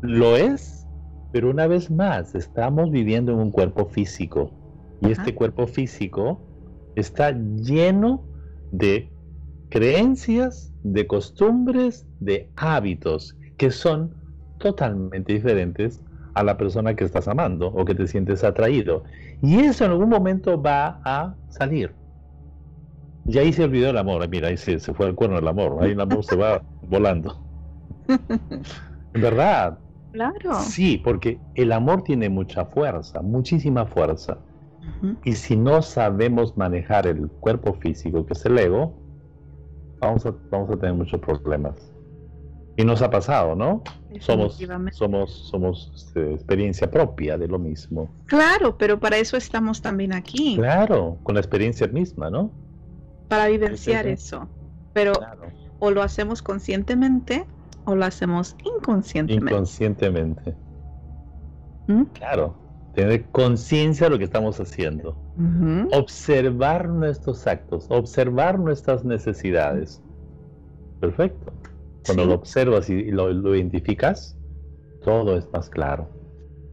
lo es, pero una vez más, estamos viviendo en un cuerpo físico y Ajá. este cuerpo físico está lleno de creencias, de costumbres, de hábitos que son totalmente diferentes a la persona que estás amando o que te sientes atraído. Y eso en algún momento va a salir. Y ahí se olvidó el amor. Mira, ahí se, se fue el cuerno del amor. Ahí el amor se va volando. ¿Verdad? Claro. Sí, porque el amor tiene mucha fuerza, muchísima fuerza. Y si no sabemos manejar el cuerpo físico, que es el ego, vamos a, vamos a tener muchos problemas. Y nos ha pasado, ¿no? Somos, somos, somos este, experiencia propia de lo mismo. Claro, pero para eso estamos también aquí. Claro, con la experiencia misma, ¿no? Para vivenciar eso. Pero claro. o lo hacemos conscientemente o lo hacemos inconscientemente. Inconscientemente. ¿Mm? Claro tener conciencia de lo que estamos haciendo, uh -huh. observar nuestros actos, observar nuestras necesidades. Perfecto. Cuando sí. lo observas y lo, lo, identificas, todo es más claro.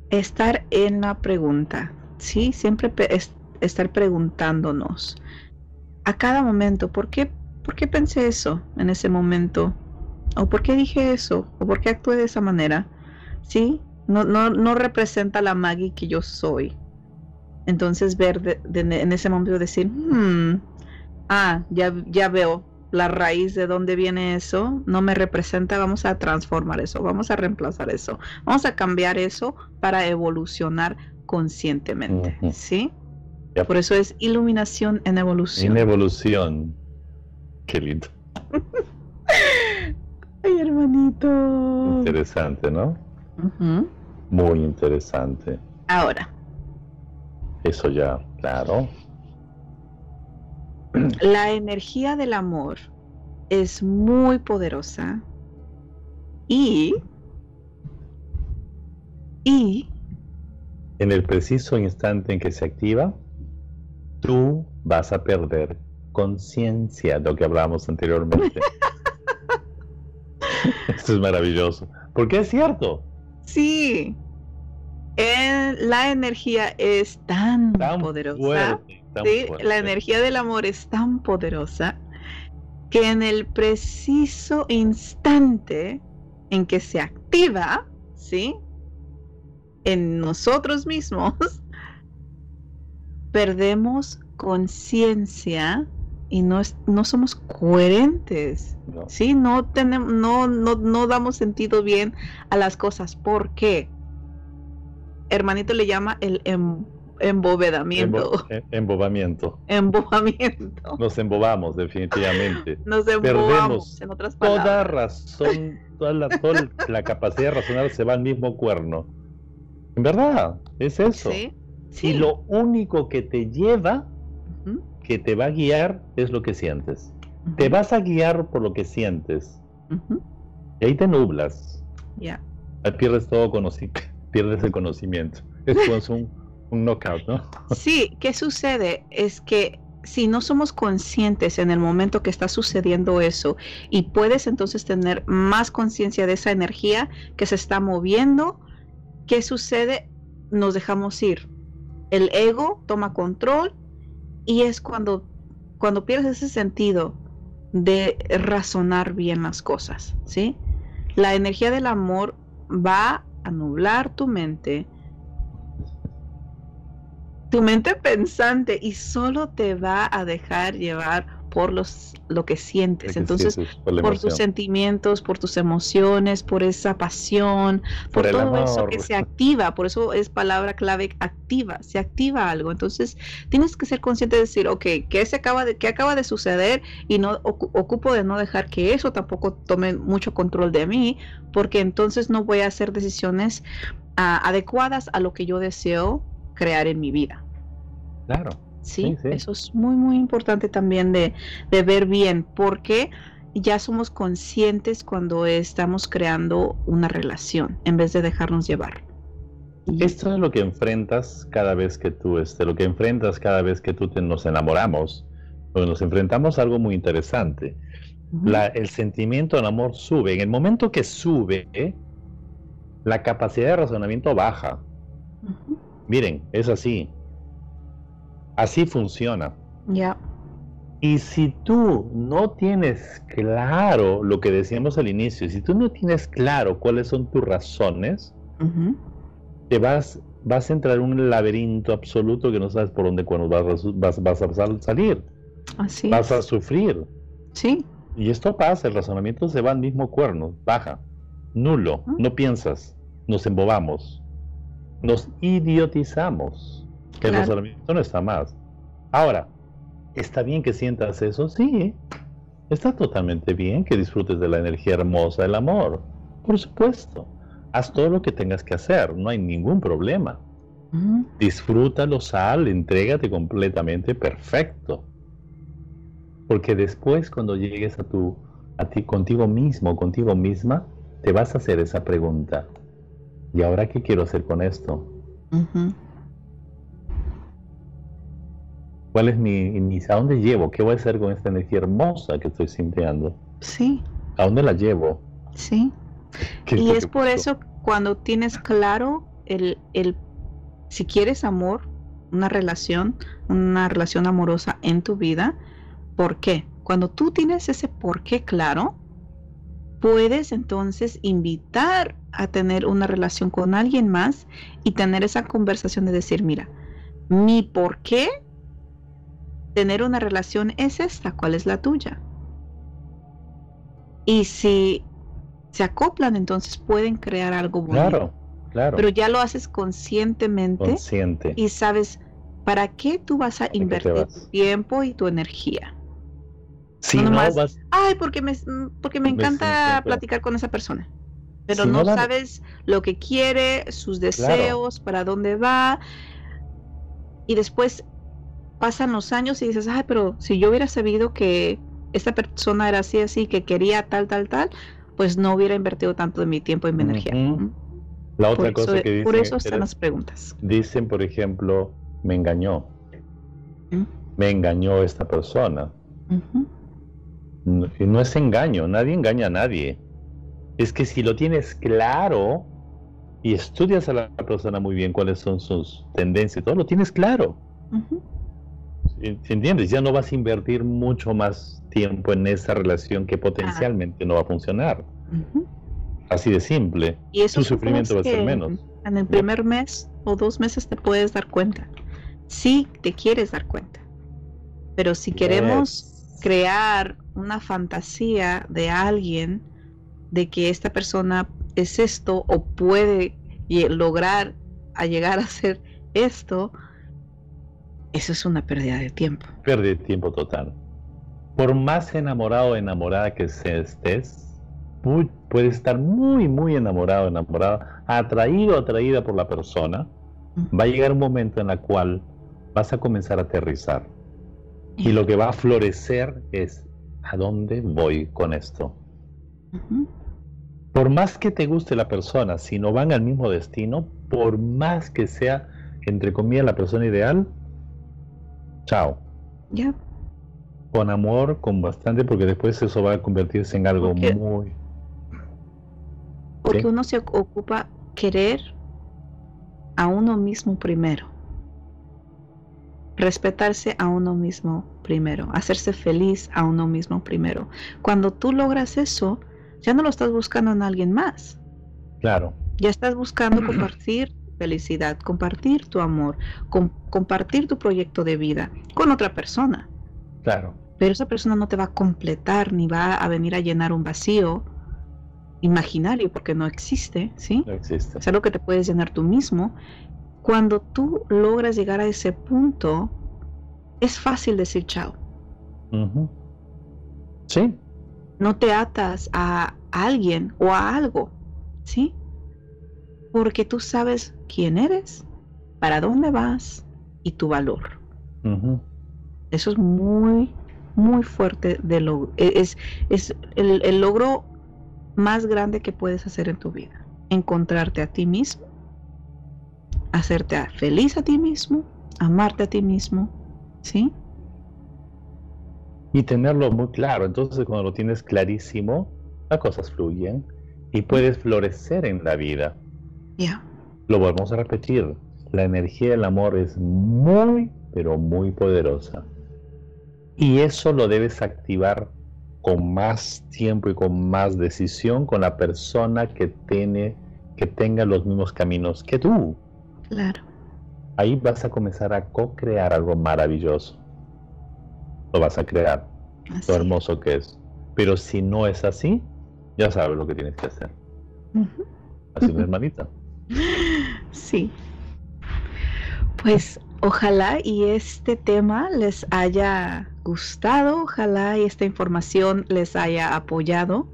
Estar en la pregunta, sí, siempre es, estar preguntándonos a cada momento, ¿por qué, ¿por qué pensé eso en ese momento? ¿O por qué dije eso? ¿O por qué actué de esa manera? ¿Sí? No, no, no representa la Maggie que yo soy. Entonces ver de, de, en ese momento decir, hmm, ah, ya, ya veo la raíz de dónde viene eso, no me representa, vamos a transformar eso, vamos a reemplazar eso, vamos a cambiar eso para evolucionar conscientemente, uh -huh. ¿sí? Yep. Por eso es iluminación en evolución. En evolución. Qué lindo. Ay, hermanito. Interesante, ¿no? Uh -huh. Muy interesante. Ahora. Eso ya, claro. La energía del amor es muy poderosa y y en el preciso instante en que se activa, tú vas a perder conciencia de lo que hablábamos anteriormente. Esto es maravilloso. Porque es cierto. Sí. El, la energía es tan, tan poderosa. Fuerte, ¿sí? La energía del amor es tan poderosa que en el preciso instante en que se activa, ¿sí? En nosotros mismos, perdemos conciencia y no, no somos coherentes, no. ¿sí? No, tenemos, no, no, no damos sentido bien a las cosas. ¿Por qué? Hermanito le llama el em, embovedamiento. Embo, embobamiento. Embobamiento. Nos embobamos, definitivamente. Nos embobamos, Perdemos en otras palabras. Toda razón, toda la, toda la capacidad de razonar se va al mismo cuerno. En verdad, es eso. ¿Sí? Sí. Y lo único que te lleva. Que te va a guiar, es lo que sientes. Uh -huh. Te vas a guiar por lo que sientes. Uh -huh. Y ahí te nublas. Ya. Yeah. Pierdes todo conocimiento, pierdes el conocimiento. Es como un, un knockout, ¿no? Sí, ¿qué sucede? Es que si no somos conscientes en el momento que está sucediendo eso y puedes entonces tener más conciencia de esa energía que se está moviendo, ¿qué sucede? Nos dejamos ir el ego toma control y es cuando, cuando pierdes ese sentido de razonar bien las cosas, ¿sí? La energía del amor va a nublar tu mente, tu mente pensante y solo te va a dejar llevar por los, lo que sientes. Entonces, por, por tus sentimientos, por tus emociones, por esa pasión, por, por todo amor. eso que se activa. Por eso es palabra clave activa, se activa algo. Entonces, tienes que ser consciente de decir, ok, ¿qué, se acaba, de, qué acaba de suceder? Y no ocupo de no dejar que eso tampoco tome mucho control de mí, porque entonces no voy a hacer decisiones uh, adecuadas a lo que yo deseo crear en mi vida. Claro. ¿Sí? Sí, sí. Eso es muy, muy importante también de, de, ver bien, porque ya somos conscientes cuando estamos creando una relación, en vez de dejarnos llevar. Esto es lo que enfrentas cada vez que tú, este, lo que enfrentas cada vez que tú te, nos enamoramos, pues nos enfrentamos a algo muy interesante. Uh -huh. la, el sentimiento del amor sube. En el momento que sube, la capacidad de razonamiento baja. Uh -huh. Miren, es así Así funciona. Ya. Yeah. Y si tú no tienes claro lo que decíamos al inicio, si tú no tienes claro cuáles son tus razones, uh -huh. te vas, vas a entrar en un laberinto absoluto que no sabes por dónde cuando vas, vas, vas a salir. Así vas es. a sufrir. Sí. Y esto pasa, el razonamiento se va al mismo cuerno, baja, nulo, uh -huh. no piensas, nos embobamos, nos idiotizamos. Que claro. el razonamiento no está más. Ahora, ¿está bien que sientas eso? Sí. Está totalmente bien que disfrutes de la energía hermosa del amor. Por supuesto. Haz todo lo que tengas que hacer. No hay ningún problema. Uh -huh. Disfrútalo, sal, entrégate completamente. Perfecto. Porque después, cuando llegues a tu, a ti, contigo mismo, contigo misma, te vas a hacer esa pregunta. ¿Y ahora qué quiero hacer con esto? Uh -huh. ¿Cuál es mi, mi, a dónde llevo? ¿Qué voy a hacer con esta energía hermosa que estoy sintiendo? Sí. ¿A dónde la llevo? Sí. Y es por eso cuando tienes claro el, el, si quieres amor, una relación, una relación amorosa en tu vida, ¿por qué? Cuando tú tienes ese por qué claro, puedes entonces invitar a tener una relación con alguien más y tener esa conversación de decir, mira, mi por qué tener una relación es esta, ¿cuál es la tuya? Y si se acoplan, entonces pueden crear algo bueno. Claro, claro. Pero ya lo haces conscientemente Consciente. y sabes para qué tú vas a invertir vas? tu tiempo y tu energía. Si no, nomás, no vas... ay, porque me, porque me encanta platicar con esa persona. Pero si no, no, sabes lo que quiere, sus deseos, claro. para dónde va. Y después pasan los años y dices, ay, pero si yo hubiera sabido que esta persona era así, así, que quería tal, tal, tal, pues no hubiera invertido tanto de mi tiempo y mi uh -huh. energía. La otra por cosa eso, que dicen. Por eso están las preguntas. Dicen, por ejemplo, me engañó. Uh -huh. Me engañó esta persona. Uh -huh. no, y no es engaño, nadie engaña a nadie. Es que si lo tienes claro y estudias a la persona muy bien cuáles son sus tendencias, todo lo tienes claro. ¿Entiendes? Ya no vas a invertir mucho más tiempo en esa relación que potencialmente no va a funcionar. Así de simple. Y eso Tu sufrimiento va a ser menos. En el primer mes o dos meses te puedes dar cuenta. Si te quieres dar cuenta. Pero si queremos crear una fantasía de alguien de que esta persona es esto o puede lograr a llegar a ser esto, eso es una pérdida de tiempo. Pérdida de tiempo total. Por más enamorado o enamorada que estés, puedes estar muy, muy enamorado, enamorada, atraído, atraída por la persona. Va a llegar un momento en el cual vas a comenzar a aterrizar. Y lo que va a florecer es, ¿a dónde voy con esto? Por más que te guste la persona, si no van al mismo destino, por más que sea, entre comillas, la persona ideal, chao. Ya. Con amor, con bastante, porque después eso va a convertirse en algo muy... Porque uno se ocupa querer a uno mismo primero. Respetarse a uno mismo primero. Hacerse feliz a uno mismo primero. Cuando tú logras eso, ya no lo estás buscando en alguien más. Claro. Ya estás buscando compartir felicidad, compartir tu amor, compartir tu proyecto de vida con otra persona. Claro. Pero esa persona no te va a completar ni va a venir a llenar un vacío imaginario porque no existe, ¿sí? No existe. Es algo que te puedes llenar tú mismo. Cuando tú logras llegar a ese punto, es fácil decir chao. Sí, no te atas a alguien o a algo, ¿sí? Porque tú sabes quién eres, para dónde vas y tu valor. Eso es muy, muy fuerte de lo, e, es, es el, el logro más grande que puedes hacer en tu vida. Encontrarte a ti mismo, hacerte feliz a ti mismo, amarte a ti mismo, ¿sí? y tenerlo muy claro. Entonces cuando lo tienes clarísimo, las cosas fluyen y puedes florecer en la vida. Ya. Lo volvemos a repetir. La energía del amor es muy, pero muy poderosa. Y eso lo debes activar con más tiempo y con más decisión con la persona que tiene que tenga los mismos caminos que tú. Claro. Ahí vas a comenzar a co-crear algo maravilloso lo vas a crear. Lo hermoso que es. Pero si no es así, ya sabes lo que tienes que hacer. Así, mi hermanita. Sí. Pues ojalá y este tema les haya gustado, ojalá y esta información les haya apoyado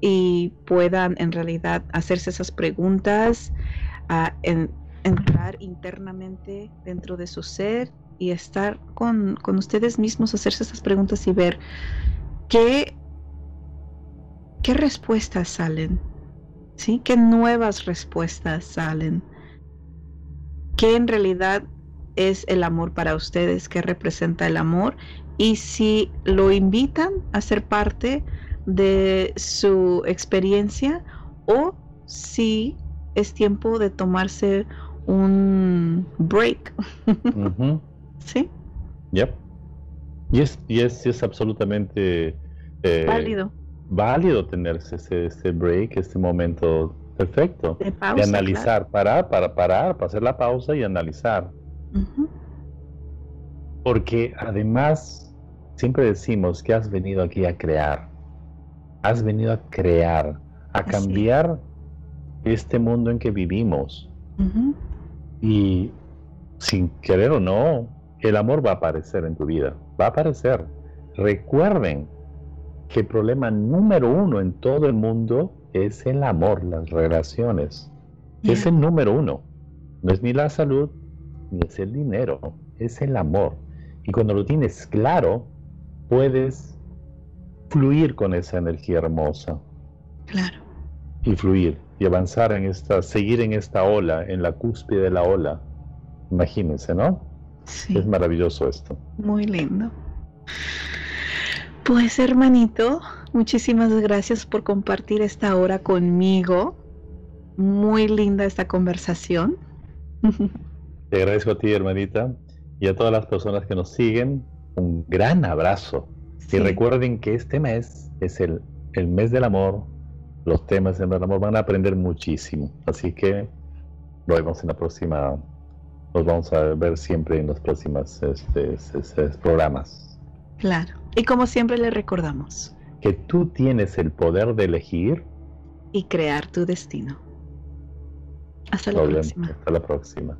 y puedan en realidad hacerse esas preguntas, a entrar internamente dentro de su ser y estar con, ustedes mismos, hacerse esas preguntas y ver qué, qué respuestas salen, ¿sí? ¿Qué nuevas respuestas salen? ¿Qué en realidad es el amor para ustedes? ¿Qué representa el amor? Y si lo invitan a ser parte de su experiencia o si es tiempo de tomarse un break. Sí. Yep. Y es, y es, es absolutamente eh, válido. Válido tenerse ese, break, este momento perfecto. De, analizar, parar, para parar, para hacer la pausa y analizar. Porque además, siempre decimos que has venido aquí a crear. Has venido a crear, a cambiar este mundo en que vivimos. Y sin querer o no, el amor va a aparecer en tu vida, va a aparecer. Recuerden que el problema número uno en todo el mundo es el amor, las relaciones. Es el número uno. No es ni la salud, ni es el dinero, es el amor. Y cuando lo tienes claro, puedes fluir con esa energía hermosa. Claro. Y fluir y avanzar en esta, seguir en esta ola, en la cúspide de la ola. Imagínense, ¿no? Es maravilloso esto. Muy lindo. Pues hermanito, muchísimas gracias por compartir esta hora conmigo. Muy linda esta conversación. Te agradezco a ti, hermanita. Y a todas las personas que nos siguen, un gran abrazo. Y recuerden que este mes es el, el mes del amor. Los temas del amor van a aprender muchísimo. Así que nos vemos en la próxima. Nos vamos a ver siempre en los próximos este, programas. Claro. Y como siempre le recordamos. Que tú tienes el poder de elegir. Y crear tu destino. Hasta la próxima. Hasta la próxima.